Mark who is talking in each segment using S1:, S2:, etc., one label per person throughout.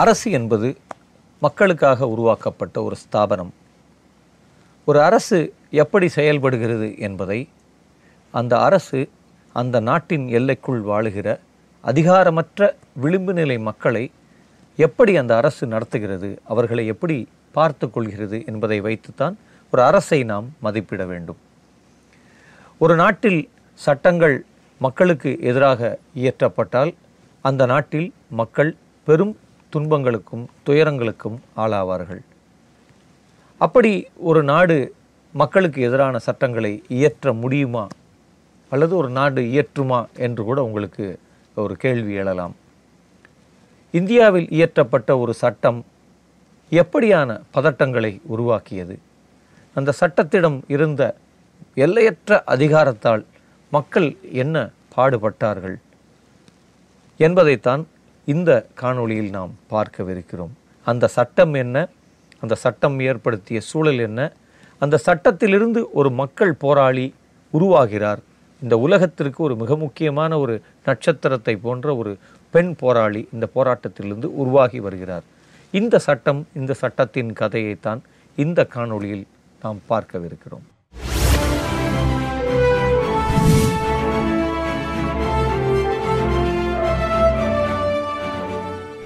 S1: அரசு என்பது மக்களுக்காக உருவாக்கப்பட்ட ஒரு ஸ்தாபனம். ஒரு அரசு எப்படி செயல்படுகிறது என்பதை அந்த அரசு அந்த நாட்டின் எல்லைக்குள் வாழுகிற அதிகாரமற்ற விளிம்பு நிலை மக்களை எப்படி அந்த அரசு நடத்துகிறது அவர்களை எப்படி பார்த்து கொள்கிறது என்பதை வைத்துத்தான் ஒரு அரசை நாம் மதிப்பிட வேண்டும். ஒரு நாட்டில் சட்டங்கள் மக்களுக்கு எதிராக இயற்றப்பட்டால் அந்த நாட்டில் மக்கள் பெரும் துன்பங்களுக்கும் துயரங்களுக்கும் ஆளாவார்கள். அப்படி ஒரு நாடு மக்களுக்கு எதிரான சட்டங்களை இயற்ற முடியுமா? அல்லது ஒரு நாடு இயற்றுமா என்று கூட உங்களுக்கு ஒரு கேள்வி எழலாம். இந்தியாவில் இயற்றப்பட்ட ஒரு சட்டம் எப்படியான பதட்டங்களை உருவாக்கியது? அந்த சட்டத்திடம் இருந்த எல்லையற்ற அதிகாரத்தால் மக்கள் என்ன பாடுபட்டார்கள்? என்பதைத்தான் இந்த காணொளியில் நாம் பார்க்கவிருக்கிறோம். அந்த சட்டம் என்ன? அந்த சட்டம் ஏற்படுத்திய சூழல் என்ன? அந்த சட்டத்திலிருந்து ஒரு மக்கள் போராளி உருவாகிறார். இந்த உலகத்திற்கு ஒரு மிக முக்கியமான ஒரு நட்சத்திரத்தை போன்ற ஒரு பெண் போராளி இந்த போராட்டத்திலிருந்து உருவாகி வருகிறார். இந்த சட்டம் இந்த சட்டத்தின் கதையைத்தான் இந்த காணொளியில் நாம் பார்க்கவிருக்கிறோம்.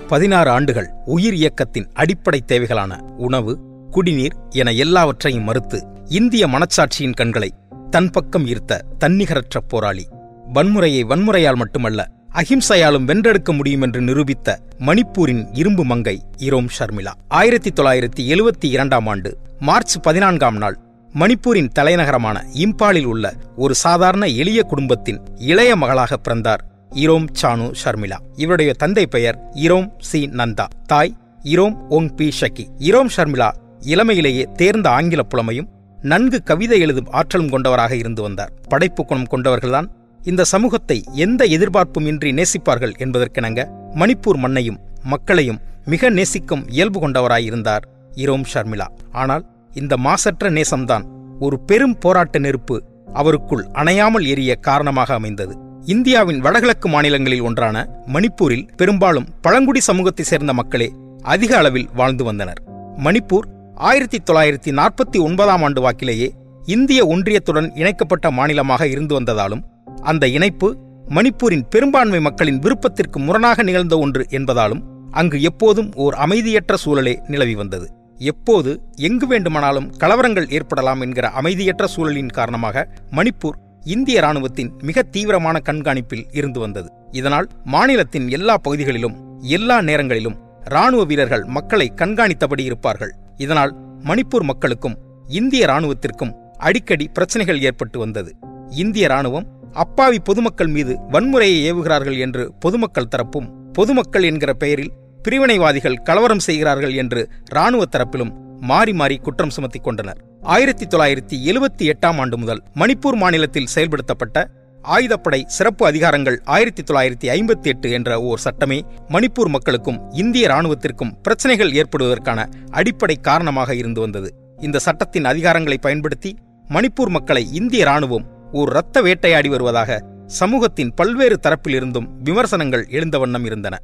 S2: பதினாறு ஆண்டுகள் உயிர் இயக்கத்தின் அடிப்படை தேவைகளான உணவு குடிநீர் என எல்லாவற்றையும் மறுத்து இந்திய மனச்சாட்சியின் கண்களை தன் பக்கம் ஈர்த்த தன்னிகரற்ற போராளி. வன்முறையை வன்முறையால் மட்டுமல்ல அகிம்சையாலும் வென்றெடுக்க முடியும் என்று நிரூபித்த மணிப்பூரின் இரும்பு மங்கை இரோம் ஷர்மிளா. ஆயிரத்தி தொள்ளாயிரத்தி எழுவத்தி இரண்டாம் ஆண்டு மார்ச் பதினான்காம் நாள் மணிப்பூரின் தலைநகரமான இம்பாலில் உள்ள ஒரு சாதாரண எளிய குடும்பத்தின் இளைய மகளாக பிறந்தார் இரோம் சானு ஷர்மிளா. இவருடைய தந்தை பெயர் இரோம் சி நந்தா. தாய் இரோம் ஒங் பி ஷக்கி. இரோம் ஷர்மிளா இளமையிலேயே தேர்ந்த ஆங்கில புலமையும் நன்கு கவிதை எழுதும் ஆற்றலும் கொண்டவராக இருந்து வந்தார். படைப்பு குணம் கொண்டவர்கள்தான். இந்த சமூகத்தை எந்த எதிர்பார்ப்பும் இன்றி நேசிப்பார்கள் என்பதற்கிணங்க மணிப்பூர் மண்ணையும் மக்களையும் மிக நேசிக்கும் இயல்பு கொண்டவராயிருந்தார் இரோம் ஷர்மிளா. ஆனால் இந்த மாசற்ற நேசம்தான் ஒரு பெரும் போராட்ட நெருப்பு அவருக்குள் அணையாமல் எரிய காரணமாக அமைந்தது. இந்தியாவின் வடகிழக்கு மாநிலங்களில் ஒன்றான மணிப்பூரில் பெரும்பாலும் பழங்குடி சமூகத்தை சேர்ந்த மக்களே அதிக அளவில் வாழ்ந்து வந்தனர். மணிப்பூர் ஆயிரத்தி தொள்ளாயிரத்தி நாற்பத்தி ஒன்பதாம் ஆண்டு வாக்கிலேயே இந்திய ஒன்றியத்துடன் இணைக்கப்பட்ட மாநிலமாக இருந்து வந்ததாலும் அந்த இணைப்பு மணிப்பூரின் பெரும்பான்மை மக்களின் விருப்பத்திற்கு முரணாக நிகழ்ந்த ஒன்று என்பதாலும் அங்கு எப்போதும் ஓர் அமைதியற்ற சூழலே நிலவி வந்தது. எப்போது எங்கு வேண்டுமானாலும் கலவரங்கள் ஏற்படலாம் என்கிற அமைதியற்ற சூழலின் காரணமாக மணிப்பூர் இந்திய ராணுவத்தின் மிக தீவிரமான கண்காணிப்பில் இருந்து வந்தது. இதனால் மாநிலத்தின் எல்லா பகுதிகளிலும் எல்லா நேரங்களிலும் ராணுவ வீரர்கள் மக்களை கண்காணித்தபடி இருப்பார்கள். இதனால் மணிப்பூர் மக்களுக்கும் இந்திய ராணுவத்திற்கும் அடிக்கடி பிரச்சனைகள் ஏற்பட்டு வந்தது. இந்திய ராணுவம் அப்பாவி பொதுமக்கள் மீது வன்முறையை ஏவுகிறார்கள் என்று பொதுமக்கள் தரப்பும் பொதுமக்கள் என்கிற பெயரில் பிரிவினைவாதிகள் கலவரம் செய்கிறார்கள் என்று ராணுவ தரப்பிலும் மாறி மாறி குற்றம் சுமத்திக் கொண்டனர் ஆயிரத்தி தொள்ளாயிரத்தி எழுபத்தி எட்டாம் ஆண்டு முதல் மணிப்பூர் மாநிலத்தில் செயல்படுத்தப்பட்ட ஆயுதப்படை சிறப்பு அதிகாரங்கள் ஆயிரத்தி தொள்ளாயிரத்தி ஐம்பத்தி எட்டு என்ற ஓர் சட்டமே மணிப்பூர் மக்களுக்கும் இந்திய ராணுவத்திற்கும் பிரச்சனைகள் ஏற்படுவதற்கான அடிப்படை காரணமாக இருந்து வந்தது. இந்த சட்டத்தின் அதிகாரங்களை பயன்படுத்தி மணிப்பூர் மக்களை இந்திய ராணுவம் ஓர் இரத்த வேட்டையாடி வருவதாக சமூகத்தின் பல்வேறு தரப்பிலிருந்தும் விமர்சனங்கள் எழுந்த வண்ணம் இருந்தன.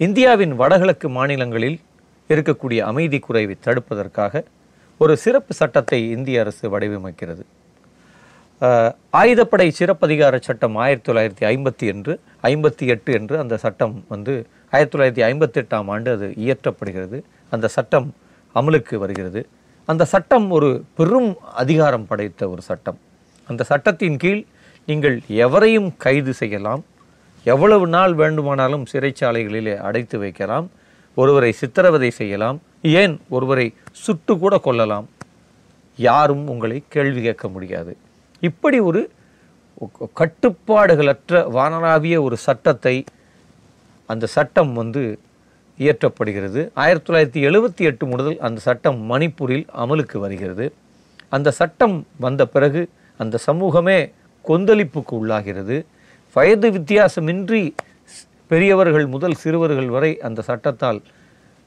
S1: இந்தியாவின் வடகிழக்கு மாநிலங்களில் இருக்கக்கூடிய அமைதி குறைவை தடுப்பதற்காக ஒரு சிறப்பு சட்டத்தை இந்திய அரசு வடிவமைக்கிறது. ஆயுதப்படை சிறப்பதிகார சட்டம் ஆயிரத்தி தொள்ளாயிரத்தி ஐம்பத்தி என்று ஐம்பத்தி எட்டு என்று அந்த சட்டம் வந்து ஆயிரத்தி தொள்ளாயிரத்தி ஐம்பத்தி எட்டாம் ஆண்டு அது இயற்றப்படுகிறது. அந்த சட்டம் அமலுக்கு வருகிறது. அந்த சட்டம் ஒரு பெரும் அதிகாரம் படைத்த ஒரு சட்டம். அந்த சட்டத்தின் கீழ் நீங்கள் எவரையும் கைது செய்யலாம் எவ்வளவு நாள் வேண்டுமானாலும் சிறைச்சாலைகளிலே அடைத்து வைக்கலாம் ஒருவரை சித்திரவதை செய்யலாம் ஏன் ஒருவரை சுட்டு கூட கொல்லலாம்? யாரும் உங்களை கேள்வி கேட்க முடியாது. இப்படி ஒரு கட்டுப்பாடுகளற்ற வானளாவிய ஒரு சட்டத்தை அந்த சட்டம் வந்து இயற்றப்படுகிறது. ஆயிரத்தி தொள்ளாயிரத்தி எழுபத்தி எட்டு முதல் அந்த சட்டம் மணிப்பூரில் அமலுக்கு வருகிறது. அந்த சட்டம் வந்த பிறகு அந்த சமூகமே கொந்தளிப்புக்கு உள்ளாகிறது. வயது வித்தியாசமின்றி பெரியவர்கள் முதல் சிறுவர்கள் வரை அந்த சட்டத்தால்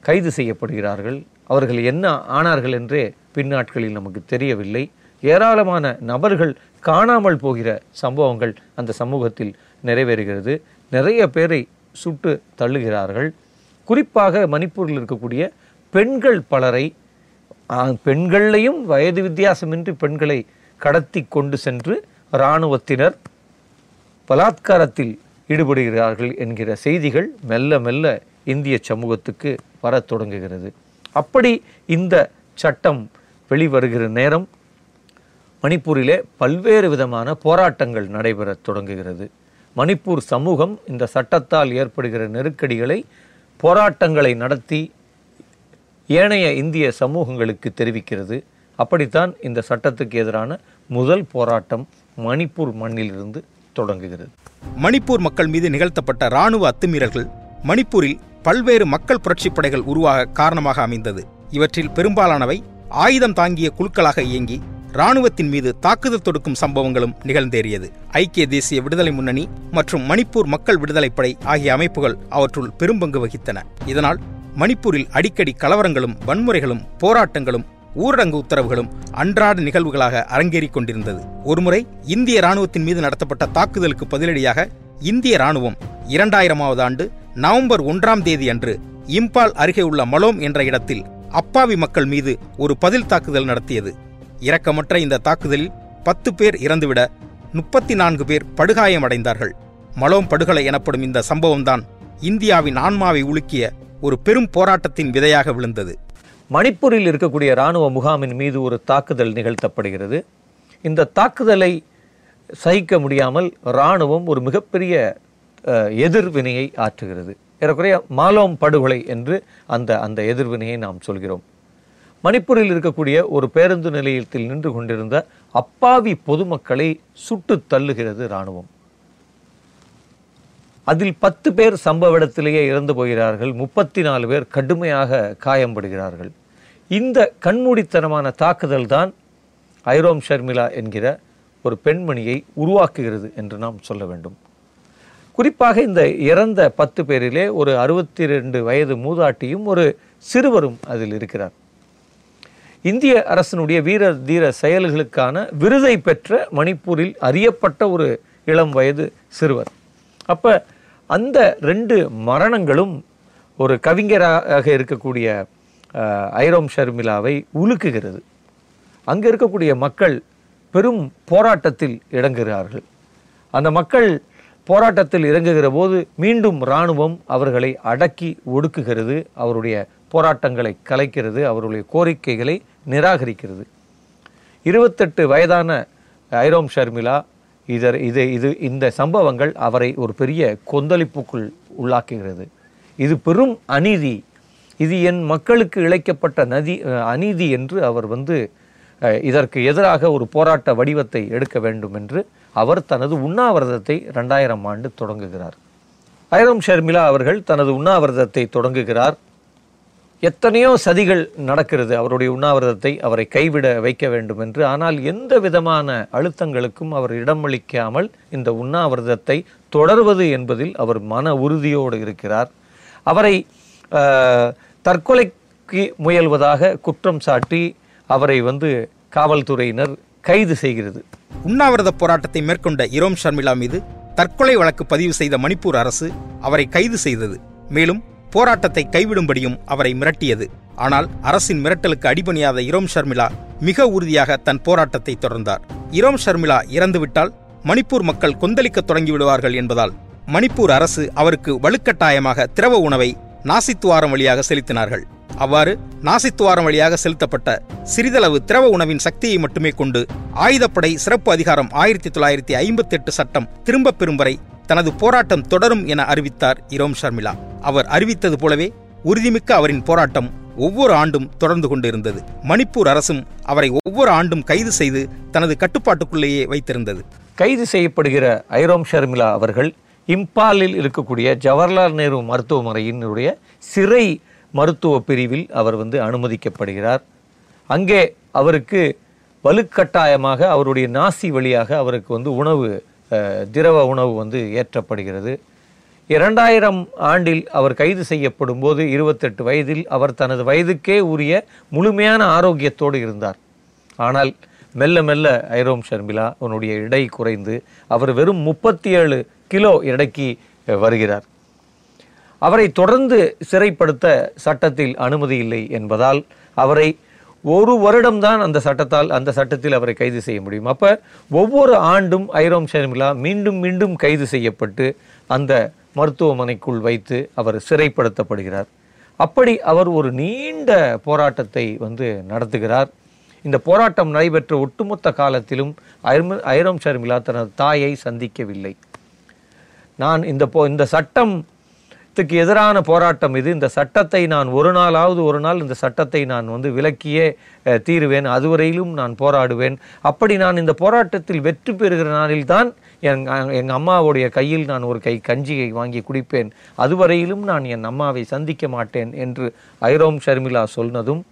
S1: கைது செய்யப்படுகிறார்கள். அவர்கள் என்ன ஆனார்கள் என்றே பின்னாட்களில் நமக்கு தெரியவில்லை. ஏராளமான நபர்கள் காணாமல் போகிற சம்பவங்கள் அந்த சமூகத்தில் நிறைவேறுகிறது. நிறைய பேரை சுட்டு தள்ளுகிறார்கள். குறிப்பாக மணிப்பூரில் இருக்கக்கூடிய பெண்கள் பலரை பெண்களையும் வயது வித்தியாசமின்றி பெண்களை கடத்தி கொண்டு சென்று இராணுவத்தினர் பலாத்காரத்தில் ஈடுபடுகிறார்கள் என்கிற செய்திகள் மெல்ல மெல்ல இந்திய சமூகத்துக்கு வரத் தொடங்குகிறது. அப்படி இந்த சட்டம் வெளிவருகிற நேரம் மணிப்பூரிலே பல்வேறு விதமான போராட்டங்கள் நடைபெற தொடங்குகிறது. மணிப்பூர் சமூகம் இந்த சட்டத்தால் ஏற்படுகிற நெருக்கடிகளை போராட்டங்களை நடத்தி ஏனைய இந்திய சமூகங்களுக்கு தெரிவிக்கிறது. அப்படித்தான் இந்த சட்டத்துக்கு எதிரான முதல் போராட்டம் மணிப்பூர் மண்ணிலிருந்து தொடங்குகிறது.
S2: மணிப்பூர் மக்கள் மீது நிகழ்த்தப்பட்ட இராணுவ அத்துமீறல்கள் மணிப்பூரில் பல்வேறு மக்கள் புரட்சிப் படைகள் உருவாக காரணமாக அமைந்தது. இவற்றில் பெரும்பாலானவை ஆயுதம் தாங்கிய குழுக்களாக இயங்கி இராணுவத்தின் மீது தாக்குதல் தொடுக்கும் சம்பவங்களும் நிகழ்ந்தேறியது. ஐக்கிய தேசிய விடுதலை முன்னணி மற்றும் மணிப்பூர் மக்கள் விடுதலைப் படை ஆகிய அமைப்புகள் அவற்றுள் பெரும்பங்கு வகித்தன. இதனால் மணிப்பூரில் அடிக்கடி கலவரங்களும் வன்முறைகளும் போராட்டங்களும் ஊரடங்கு உத்தரவுகளும் அன்றாட நிகழ்வுகளாக அரங்கேறிக் கொண்டிருந்தது. ஒருமுறை இந்திய ராணுவத்தின் மீது நடத்தப்பட்ட தாக்குதலுக்கு பதிலடியாக இந்திய ராணுவம் இரண்டாயிரமாவது ஆண்டு நவம்பர் ஒன்றாம் தேதி அன்று இம்பால் அருகே உள்ள மலோம் என்ற இடத்தில் அப்பாவி மக்கள் மீது ஒரு பதில் தாக்குதல் நடத்தியது. இரக்கமற்ற இந்த தாக்குதலில் பத்து பேர் இறந்துவிட முப்பத்தி நான்கு பேர் படுகாயமடைந்தார்கள். மலோம் படுகொலை எனப்படும் இந்த சம்பவம்தான் இந்தியாவின் ஆன்மாவை உலுக்கிய ஒரு பெரும் போராட்டத்தின் விதையாக விழுந்தது.
S1: மணிப்பூரில் இருக்கக்கூடிய இராணுவ முகாமின் மீது ஒரு தாக்குதல் நிகழ்த்தப்படுகிறது. இந்த தாக்குதலை சகிக்க முடியாமல் இராணுவம் ஒரு மிகப்பெரிய எதிர்வினையை ஆற்றுகிறது. ஏறக்குறைய மாலோம் படுகொலை என்று அந்த அந்த எதிர்வினையை நாம் சொல்கிறோம். மணிப்பூரில் இருக்கக்கூடிய ஒரு பேருந்து நிலையத்தில் நின்று கொண்டிருந்த அப்பாவி பொதுமக்களை சுட்டுத் தள்ளுகிறது இராணுவம். அதில் பத்து பேர் சம்பவ இடத்திலேயே இறந்து போகிறார்கள். முப்பத்தி நாலு பேர் கடுமையாக காயம்படுகிறார்கள். இந்த கண்மூடித்தனமான தாக்குதல் தான் ஐரோம் ஷர்மிளா என்கிற ஒரு பெண்மணியை உருவாக்குகிறது என்று நாம் சொல்ல வேண்டும். குறிப்பாக இந்த இறந்த பத்து பேரிலே ஒரு அறுபத்தி ரெண்டு வயது மூதாட்டியும் ஒரு சிறுவரும் அதில் இருக்கிறார். இந்திய அரசினுடைய வீர தீர செயல்களுக்கான விருதை பெற்ற மணிப்பூரில் அறியப்பட்ட ஒரு இளம் வயது சிறுவர். அப்போ அந்த ரெண்டு மரணங்களும் ஒரு கவிஞராக இருக்கக்கூடிய ஐரோம் ஷர்மிளாவை உலுக்குகிறது. அங்கே இருக்கக்கூடிய மக்கள் பெரும் போராட்டத்தில் இடங்குகிறார்கள் அந்த மக்கள் போராட்டத்தில் இறங்குகிற போது மீண்டும் இராணுவம் அவர்களை அடக்கி ஒடுக்குகிறது. அவருடைய போராட்டங்களை கலைக்கிறது. அவருடைய கோரிக்கைகளை நிராகரிக்கிறது. இருபத்தெட்டு வயதான ஐரோம் ஷர்மிளா இதர் இது இது இந்த சம்பவங்கள் அவரை ஒரு பெரிய கொந்தளிப்புக்குள் உள்ளாக்குகிறது. இது பெரும் அநீதி. இது என் மக்களுக்கு இழைக்கப்பட்ட நதி அநீதி என்று அவர் வந்து இதற்கு எதிராக ஒரு போராட்ட வடிவத்தை எடுக்க வேண்டும் என்று அவர் தனது உண்ணாவிரதத்தை ரெண்டாயிரம் ஆண்டு தொடங்குகிறார். ஐரம் ஷர்மிளா அவர்கள் தனது உண்ணாவிரதத்தை தொடங்குகிறார். எத்தனையோ சதிகள் நடக்கிறது அவருடைய உண்ணாவிரதத்தை அவரை கைவிட வைக்க வேண்டும் என்று. ஆனால் எந்த விதமான அழுத்தங்களுக்கும் அவர் இடமளிக்காமல் இந்த உண்ணாவிரதத்தை தொடர்வது என்பதில் அவர் மன உறுதியோடு இருக்கிறார். அவரை தற்கொலைக்கு முயல்வதாக குற்றம் சாட்டி அவரை வந்து காவல்துறையினர் கைது செய்கிறது.
S2: உண்ணாவிரத போராட்டத்தை மேற்கொண்ட இரோம் ஷர்மிளா மீது தற்கொலை வழக்கு பதிவு செய்த மணிப்பூர் அரசு அவரை கைது செய்தது. மேலும் போராட்டத்தை கைவிடும்படியும் அவரை மிரட்டியது. ஆனால் அரசின் மிரட்டலுக்கு அடிபணியாத இரோம் ஷர்மிளா மிக உறுதியாக தன் போராட்டத்தை தொடர்ந்தார். இரோம் ஷர்மிளா இறந்துவிட்டால் மணிப்பூர் மக்கள் கொந்தளிக்கத் தொடங்கிவிடுவார்கள் என்பதால் மணிப்பூர் அரசு அவருக்கு வலுக்கட்டாயமாக திரவ உணவை நாசித்துவாரம் வழியாக செலுத்தினார்கள். அவ்வாறு நாசித்துவாரம் வழியாக செலுத்தப்பட்ட சிறிதளவு திரவ உணவின் சக்தியை மட்டுமே கொண்டு ஆயுதப்படை சிறப்பு அதிகாரம் ஆயிரத்தி தொள்ளாயிரத்தி ஐம்பத்தி எட்டு சட்டம் திரும்பப் பெறும் வரை தனது போராட்டம் தொடரும் என அறிவித்தார் இரோம் ஷர்மிளா. அவர் அறிவித்தது போலவே உறுதிமிக்க அவரின் போராட்டம் ஒவ்வொரு ஆண்டும் தொடர்ந்து கொண்டிருந்தது. மணிப்பூர் அரசும் அவரை ஒவ்வொரு ஆண்டும் கைது செய்து தனது கட்டுப்பாட்டுக்குள்ளேயே வைத்திருந்தது.
S1: கைது செய்யப்படுகிற ஐரோம் ஷர்மிளா அவர்கள் இம்பாலில் இருக்கக்கூடிய ஜவஹர்லால் நேரு மருத்துவமனையினுடைய சிறை மருத்துவ பிரிவில் அவர் வந்து அனுமதிக்கப்படுகிறார். அங்கே அவருக்கு வலுக்கட்டாயமாக அவருடைய நாசி வழியாக அவருக்கு வந்து உணவு திரவ உணவு வந்து ஏற்றப்படுகிறது. இரண்டாயிரம் ஆண்டில் அவர் கைது செய்யப்படும் போது இருபத்தெட்டு வயதில் அவர் தனது வயதுக்கே உரிய முழுமையான ஆரோக்கியத்தோடு இருந்தார். ஆனால் மெல்ல மெல்ல ஐரோம் ஷர்மிளா அவனுடைய எடை குறைந்து அவர் வெறும் முப்பத்தி ஏழு கிலோ எடைக்கு வருகிறார். அவரை தொடர்ந்து சிறைப்படுத்த சட்டத்தில் அனுமதி இல்லை என்பதால் அவரை ஒரு வருடம்தான் அந்த சட்டத்தால் அந்த சட்டத்தில் அவரை கைது செய்ய முடியும். அப்போ ஒவ்வொரு ஆண்டும் ஐரோம் ஷர்மிளா மீண்டும் மீண்டும் கைது செய்யப்பட்டு அந்த மருத்துவமனைக்குள் வைத்து அவர் சிறைப்படுத்தப்படுகிறார். அப்படி அவர் ஒரு நீண்ட போராட்டத்தை வந்து நடத்துகிறார். இந்த போராட்டம் நடைபெற்ற ஒட்டுமொத்த காலத்திலும் ஐரோம் ஷர்மிளா தனது தாயை சந்திக்கவில்லை. நான் இந்த போ இந்த சட்டம் சட்டத்துக்கு எதிரான போராட்டம் இது. இந்த சட்டத்தை நான் ஒரு நாளாவது ஒரு நாள் இந்த சட்டத்தை நான் வந்து விலக்கியே தீருவேன். அதுவரையிலும் நான் போராடுவேன். அப்படி நான் இந்த போராட்டத்தில் வெற்றி பெறுகிற நாளில்தான் என் எங்கள் அம்மாவுடைய கையில் நான் ஒரு கை கஞ்சியை வாங்கி குடிப்பேன். அதுவரையிலும் நான் என் அம்மாவை சந்திக்க மாட்டேன் என்று ஐரோம் ஷர்மிளா சொன்னதும்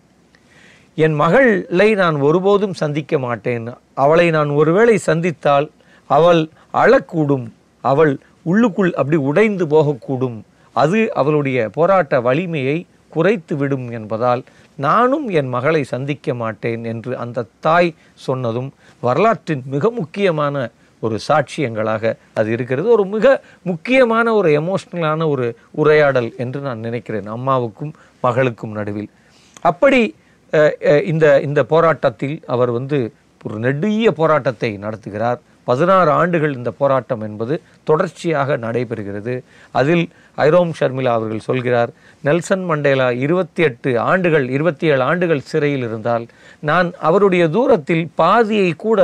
S1: என் மகளை நான் ஒருபோதும் சந்திக்க மாட்டேன். அவளை நான் ஒருவேளை சந்தித்தால் அவள் அழக்கூடும். அவள் உள்ளுக்குள் அப்படி உடைந்து போகக்கூடும். அது அவளுடைய போராட்ட வலிமையை குறைத்து விடும் என்பதால் நானும் என் மகளை சந்திக்க மாட்டேன் என்று அந்த தாய் சொன்னதும் வரலாற்றின் மிக முக்கியமான ஒரு சாட்சியங்களாக அது இருக்கிறது. ஒரு மிக முக்கியமான ஒரு எமோஷ்னலான ஒரு உரையாடல் என்று நான் நினைக்கிறேன் அம்மாவுக்கும் மகளுக்கும் நடுவில். அப்படி இந்த இந்த போராட்டத்தில் அவர் வந்து ஒரு நெடிய போராட்டத்தை நடத்துகிறார். பதினாறு ஆண்டுகள் இந்த போராட்டம் என்பது தொடர்ச்சியாக நடைபெறுகிறது. அதில் ஐரோம் ஷர்மிளா அவர்கள் சொல்கிறார் நெல்சன் மண்டேலா இருபத்தி எட்டு ஆண்டுகள் இருபத்தி ஏழு ஆண்டுகள் சிறையில் இருந்தால் நான் அவருடைய தூரத்தில் பாதியை கூட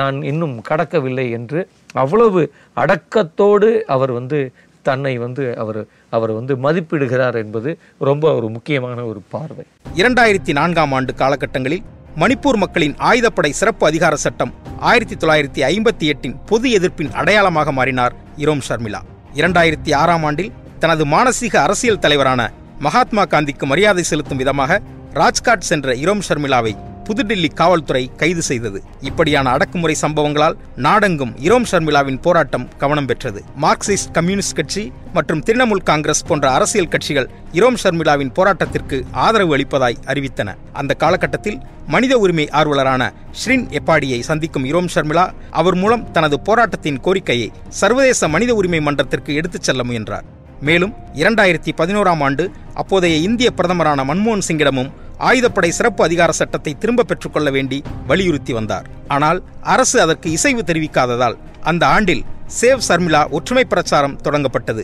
S1: நான் இன்னும் கடக்கவில்லை என்று அவ்வளவு அடக்கத்தோடு அவர் வந்து தன்னை வந்து அவர் அவர் வந்து மதிப்பிடுகிறார் என்பது ரொம்ப ஒரு முக்கியமான ஒரு பார்வை.
S2: இரண்டாயிரத்தி நான்காம் ஆண்டு காலகட்டங்களில் மணிப்பூர் மக்களின் ஆயுதப்படை சிறப்பு அதிகார சட்டம் ஆயிரத்தி தொள்ளாயிரத்தி ஐம்பத்தி எட்டின் பொது எதிர்ப்பின் அடையாளமாக மாறினார் இரோம் ஷர்மிளா. இரண்டாயிரத்தி ஆறாம் ஆண்டில் தனது மானசீக அரசியல் தலைவரான மகாத்மா காந்திக்கு மரியாதை செலுத்தும் விதமாக ராஜ்காட் சென்ற இரோம் ஷர்மிளாவை புதுடில்லி காவல்துறை கைது செய்தது. இப்படியான அடக்குமுறை சம்பவங்களால் நாடெங்கும் இரோம் ஷர்மிளாவின் போராட்டம் கவனம் பெற்றது. மார்க்சிஸ்ட் கம்யூனிஸ்ட் கட்சி மற்றும் திரிணாமுல் காங்கிரஸ் போன்ற அரசியல் கட்சிகள் இரோம் ஷர்மிளாவின் போராட்டத்திற்கு ஆதரவு அளிப்பதாய் அறிவித்தன. அந்த காலகட்டத்தில் மனித உரிமை ஆர்வலரான ஷ்ரின் எப்பாடியை சந்திக்கும் இரோம் ஷர்மிளா அவர் மூலம் தனது போராட்டத்தின் கோரிக்கையை சர்வதேச மனித உரிமை மன்றத்திற்கு எடுத்துச் செல்ல முயன்றார். மேலும் இரண்டாயிரத்தி பதினோராம் ஆண்டு அப்போதைய இந்திய பிரதமரான மன்மோகன் சிங்கிடமும் ஆயுதப்படை சிறப்பு அதிகார சட்டத்தை திரும்ப பெற்றுக்கொள்ள வேண்டி வலியுறுத்தி வந்தார். ஆனால் அரசு அதற்கு இசைவு தெரிவிக்காததால் அந்த ஆண்டில் சேவ் சர்மிளா ஒற்றுமை பிரச்சாரம் தொடங்கப்பட்டது.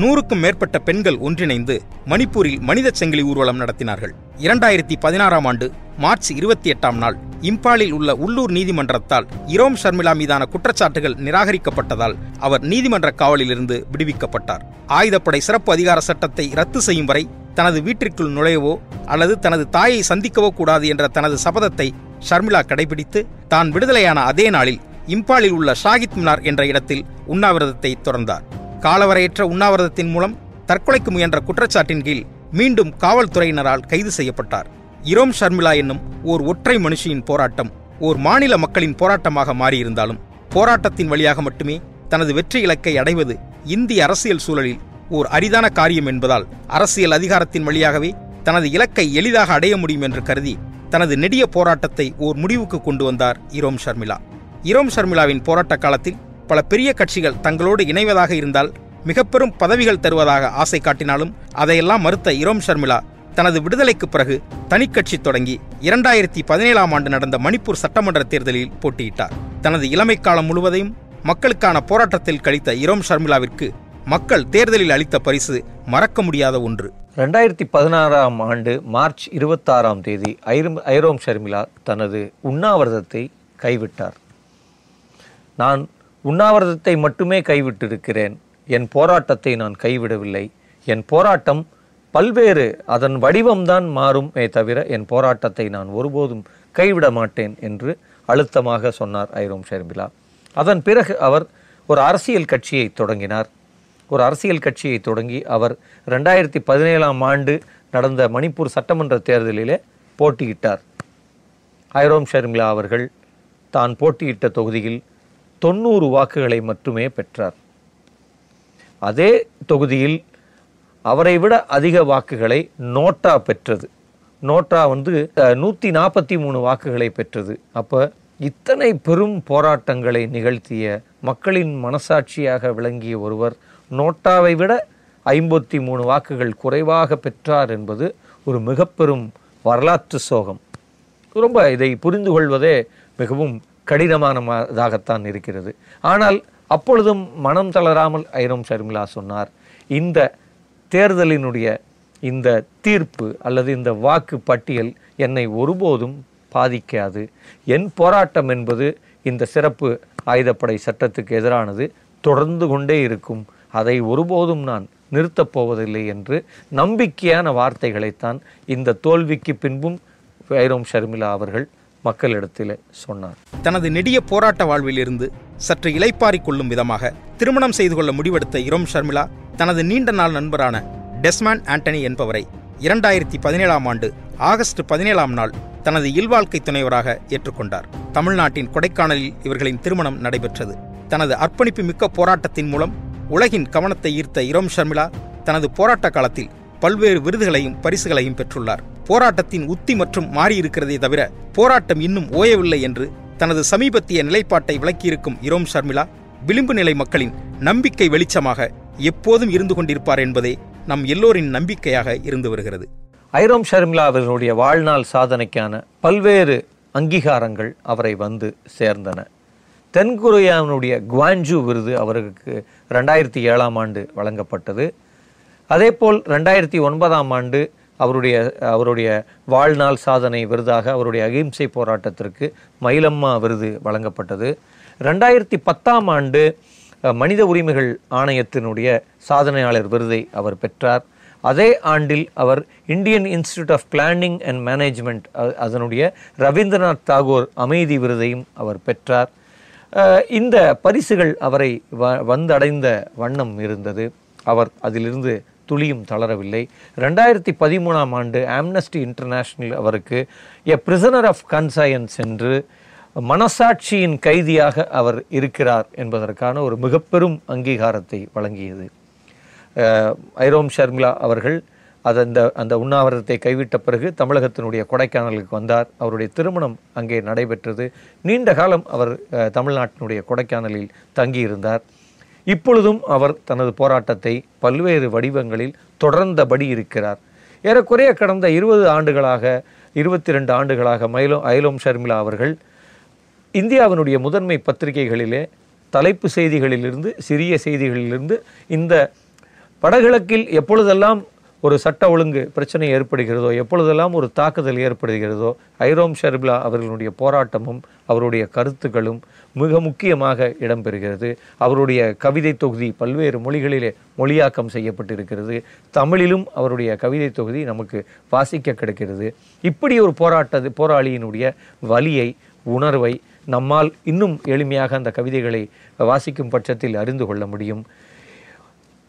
S2: நூறுக்கும் மேற்பட்ட பெண்கள் ஒன்றிணைந்து மணிப்பூரில் மனித செங்கிலி ஊர்வலம் நடத்தினார்கள். இரண்டாயிரத்தி பதினாறாம் ஆண்டு மார்ச் இருபத்தி எட்டாம் நாள் இம்பாலில் உள்ள உள்ளூர் நீதிமன்றத்தால் இரோம் ஷர்மிளா மீதான குற்றச்சாட்டுகள் நிராகரிக்கப்பட்டதால் அவர் நீதிமன்ற காவலிலிருந்து விடுவிக்கப்பட்டார். ஆயுதப்படை சிறப்பு அதிகார சட்டத்தை ரத்து செய்யும் வரை தனது வீட்டிற்குள் நுழையவோ அல்லது தனது தாயை சந்திக்கவோ கூடாது என்ற தனது சபதத்தை ஷர்மிளா கடைபிடித்து தான் விடுதலையான அதே நாளில் இம்பாலில் உள்ள ஷாகித் மினார் என்ற இடத்தில் உண்ணாவிரதத்தை தொடர்ந்தார் காலவரையற்ற உண்ணாவிரதத்தின் மூலம் தற்கொலைக்கு முயன்ற குற்றச்சாட்டின் கீழ் மீண்டும் காவல்துறையினரால் கைது செய்யப்பட்டார். இரோம் ஷர்மிளா என்னும் ஓர் ஒற்றை மனுஷியின் போராட்டம் ஓர் மாநில மக்களின் போராட்டமாக மாறியிருந்தாலும் போராட்டத்தின் வழியாக மட்டுமே தனது வெற்றி இலக்கை அடைவது இந்திய அரசியல் சூழலில் ஓர் அரிதான காரியம் என்பதால் அரசியல் அதிகாரத்தின் வழியாகவே தனது இலக்கை எளிதாக அடைய முடியும் என்று கருதி தனது நெடிய போராட்டத்தை ஓர் முடிவுக்கு கொண்டு வந்தார் இரோம் ஷர்மிளா. இரோம் ஷர்மிளாவின் போராட்ட காலத்தில் பல பெரிய கட்சிகள் தங்களோடு இணைவதாக இருந்தால் மிக பெரும் பதவிகள் தருவதாக ஆசை காட்டினாலும் அதையெல்லாம் மறுத்த இரோம் ஷர்மிளா தனது விடுதலைக்கு பிறகு தனிக்கட்சி தொடங்கி இரண்டாயிரத்தி பதினேழாம் ஆண்டு நடந்த மணிப்பூர் சட்டமன்ற தேர்தலில் போட்டியிட்டார். தனது இளமை காலம் முழுவதையும் மக்களுக்கான போராட்டத்தில் கழித்த இரோம் ஷர்மிளாவிற்கு மக்கள் தேர்தலில் அளித்த பரிசு மறக்க முடியாத ஒன்று.
S1: ரெண்டாயிரத்தி பதினாறாம் ஆண்டு மார்ச் இருபத்தாறாம் தேதி ஐரோம் ஷர்மிளா தனது உண்ணாவிரதத்தை கைவிட்டார். நான் உண்ணாவிரதத்தை மட்டுமே கைவிட்டிருக்கிறேன். என் போராட்டத்தை நான் கைவிடவில்லை. என் போராட்டம் பல்வேறு அதன் வடிவம்தான் மாறுமே தவிர என் போராட்டத்தை நான் ஒருபோதும் கைவிட மாட்டேன் என்று அழுத்தமாக சொன்னார் ஐரோம் ஷர்மிலா. அதன் பிறகு அவர் ஒரு அரசியல் கட்சியை தொடங்கினார். ஒரு அரசியல் கட்சியை தொடங்கி அவர் ரெண்டாயிரத்தி பதினேழாம் ஆண்டு நடந்த மணிப்பூர் சட்டமன்ற தேர்தலிலே போட்டியிட்டார். ஐரோம் ஷர்மிலா அவர்கள் தான் போட்டியிட்ட தொகுதியில் தொண்ணூறு வாக்குகளை மட்டுமே பெற்றார். அதே தொகுதியில் அவரை விட அதிக வாக்குகளை நோட்டா பெற்றது. நோட்டா வந்து நூற்றி நாற்பத்தி மூணு வாக்குகளை பெற்றது. அப்போ இத்தனை பெரும் போராட்டங்களை நிகழ்த்திய மக்களின் மனசாட்சியாக விளங்கிய ஒருவர் நோட்டாவை விட ஐம்பத்தி மூணு வாக்குகள் குறைவாக பெற்றார் என்பது ஒரு மிகப்பெரும் வரலாற்று சோகம். ரொம்ப இதை புரிந்து கொள்வதே மிகவும் கடினமானதாகத்தான் இருக்கிறது. ஆனால் அப்பொழுதும் மனம் தளராமல் ஐரோம் ஷர்மிளா சொன்னார் இந்த தேர்தலினுடைய இந்த தீர்ப்பு அல்லது இந்த வாக்கு பட்டியல் என்னை ஒருபோதும் பாதிக்காது. என் போராட்டம் என்பது இந்த சிறப்பு ஆயுதப்படை சட்டத்துக்கு எதிரானது தொடர்ந்து கொண்டே இருக்கும். அதை ஒருபோதும் நான் நிறுத்தப் போவதில்லை என்று நம்பிக்கையான வார்த்தைகளைத்தான் இந்த தோல்விக்கு பின்பும் ஐரோம் ஷர்மிளா அவர்கள் மக்களிடத்தில் சொன்னார்.
S2: தனது நெடிய போராட்ட வாழ்விலிருந்து சற்று இலைப்பாரி கொள்ளும் விதமாக திருமணம் செய்து கொள்ள முடிவெடுத்த இரோம் ஷர்மிளா தனது நீண்ட நாள் நண்பரான டெஸ்மான் ஆண்டனி என்பவரை இரண்டாயிரத்தி பதினேழாம் ஆண்டு ஆகஸ்ட் பதினேழாம் நாள் தனது இல்வாழ்க்கை துணைவராக ஏற்றுக்கொண்டார். தமிழ்நாட்டின் கொடைக்கானலில் இவர்களின் திருமணம் நடைபெற்றது. தனது அர்ப்பணிப்பு மிக்க போராட்டத்தின் மூலம் உலகின் கவனத்தை ஈர்த்த இரோம் ஷர்மிளா தனது போராட்ட காலத்தில் பல்வேறு விருதுகளையும் பரிசுகளையும் பெற்றுள்ளார். போராட்டத்தின் உத்தி மற்றும் மாறியிருக்கிறதே தவிர போராட்டம் இன்னும் ஓயவில்லை என்று தனது சமீபத்திய நிலைப்பாட்டை விளக்கியிருக்கும் இரோம் ஷர்மிளா விளிம்பு நிலை மக்களின் நம்பிக்கை வெளிச்சமாக எப்போதும் இருந்து கொண்டிருப்பார் என்பதே நம் எல்லோரின் நம்பிக்கையாக இருந்து வருகிறது.
S1: ஐரோம் ஷர்மிளா அவர்களுடைய வாழ்நாள் சாதனைக்கான பல்வேறு அங்கீகாரங்கள் அவரை வந்து சேர்ந்தன. தென்கொரியாவினுடைய குவான்ஜூ விருது அவருக்கு ரெண்டாயிரத்தி ஏழாம் ஆண்டு வழங்கப்பட்டது. அதேபோல் ரெண்டாயிரத்தி ஒன்பதாம் ஆண்டு அவருடைய அவருடைய வாழ்நாள் சாதனை விருதாக அவருடைய அகிம்சை போராட்டத்திற்கு மயிலம்மா விருது வழங்கப்பட்டது. ரெண்டாயிரத்தி பத்தாம் ஆண்டு மனித உரிமைகள் ஆணையத்தினுடைய சாதனையாளர் விருதை அவர் பெற்றார். அதே ஆண்டில் அவர் Indian Institute of Planning and Management அதனுடைய ரவீந்திரநாத் தாகூர் அமைதி விருதையும் அவர் பெற்றார். இந்த பரிசுகள் அவரை வ- வந்தடைந்த வண்ணம் இருந்தது. அவர் அதிலிருந்து துளியும் தளரவில்லை. ரெண்டாயிரத்தி பதிமூணாம் ஆண்டு ஆம்னஸ்டி இன்டர்நேஷனல் அவருக்கு எ பிரிசனர் ஆஃப் கன்சயன்ஸ் என்று மனசாட்சியின் கைதியாக அவர் இருக்கிறார் என்பதற்கான ஒரு மிகப்பெரும் அங்கீகாரத்தை வழங்கியது. ஐரோம் ஷர்மிளா அவர்கள் அது அந்த அந்த உண்ணாவிரதத்தை கைவிட்ட பிறகு தமிழகத்தினுடைய கொடைக்கானலுக்கு வந்தார். அவருடைய திருமணம் அங்கே நடைபெற்றது. நீண்ட காலம் அவர் தமிழ்நாட்டினுடைய கொடைக்கானலில் தங்கியிருந்தார். இப்பொழுதும் அவர் தனது போராட்டத்தை பல்வேறு வடிவங்களில் தொடர்ந்தபடி இருக்கிறார். ஏறக்குறைய கடந்த இருபது ஆண்டுகளாக இருபத்தி ரெண்டு ஆண்டுகளாக மயிலோ ஐலோம் ஷர்மிளா அவர்கள் இந்தியாவினுடைய முதன்மை பத்திரிகைகளிலே தலைப்பு செய்திகளிலிருந்து சிறிய செய்திகளிலிருந்து இந்த வடகிழக்கில் எப்பொழுதெல்லாம் ஒரு சட்ட ஒழுங்கு பிரச்சனை ஏற்படுகிறதோ எப்பொழுதெல்லாம் ஒரு தாக்குதல் ஏற்படுகிறதோ ஐரோம் ஷர்பிலா அவர்களுடைய போராட்டமும் அவருடைய கருத்துக்களும் மிக முக்கியமாக இடம்பெறுகிறது. அவருடைய கவிதை தொகுதி பல்வேறு மொழிகளிலே மொழியாக்கம் செய்யப்பட்டிருக்கிறது. தமிழிலும் அவருடைய கவிதை தொகுதி நமக்கு வாசிக்க கிடைக்கிறது. இப்படி ஒரு போராட்ட போராளியினுடைய வலியை உணர்வை நம்மால் இன்னும் எளிமையாக அந்த கவிதைகளை வாசிக்கும் பட்சத்தில் அறிந்து கொள்ள முடியும்.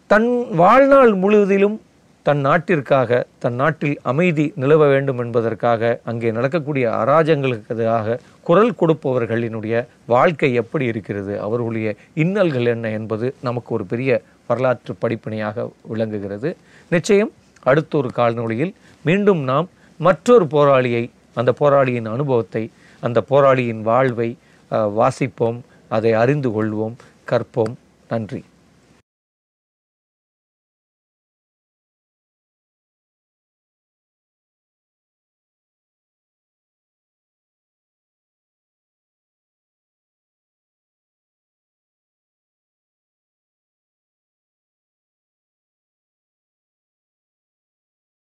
S1: தன் வாழ்நாள் முழுவதிலும் தன் நாட்டிற்காக தன் நாட்டில் அமைதி நிலவ வேண்டும் என்பதற்காக அங்கே நடக்கக்கூடிய அராஜங்களுக்காக குரல் கொடுப்பவர்களினுடைய வாழ்க்கை எப்படி இருக்கிறது அவர்களுடைய இன்னல்கள் என்ன என்பது நமக்கு ஒரு பெரிய வரலாற்று படிப்பினையாக விளங்குகிறது. நிச்சயம் அடுத்த ஒரு கால்நொழியில் மீண்டும் நாம் மற்றொரு போராளியை அந்த போராளியின் அனுபவத்தை அந்த போராளியின் வாழ்வை வாசிப்போம் அதை அறிந்து கொள்வோம் கற்போம். நன்றி.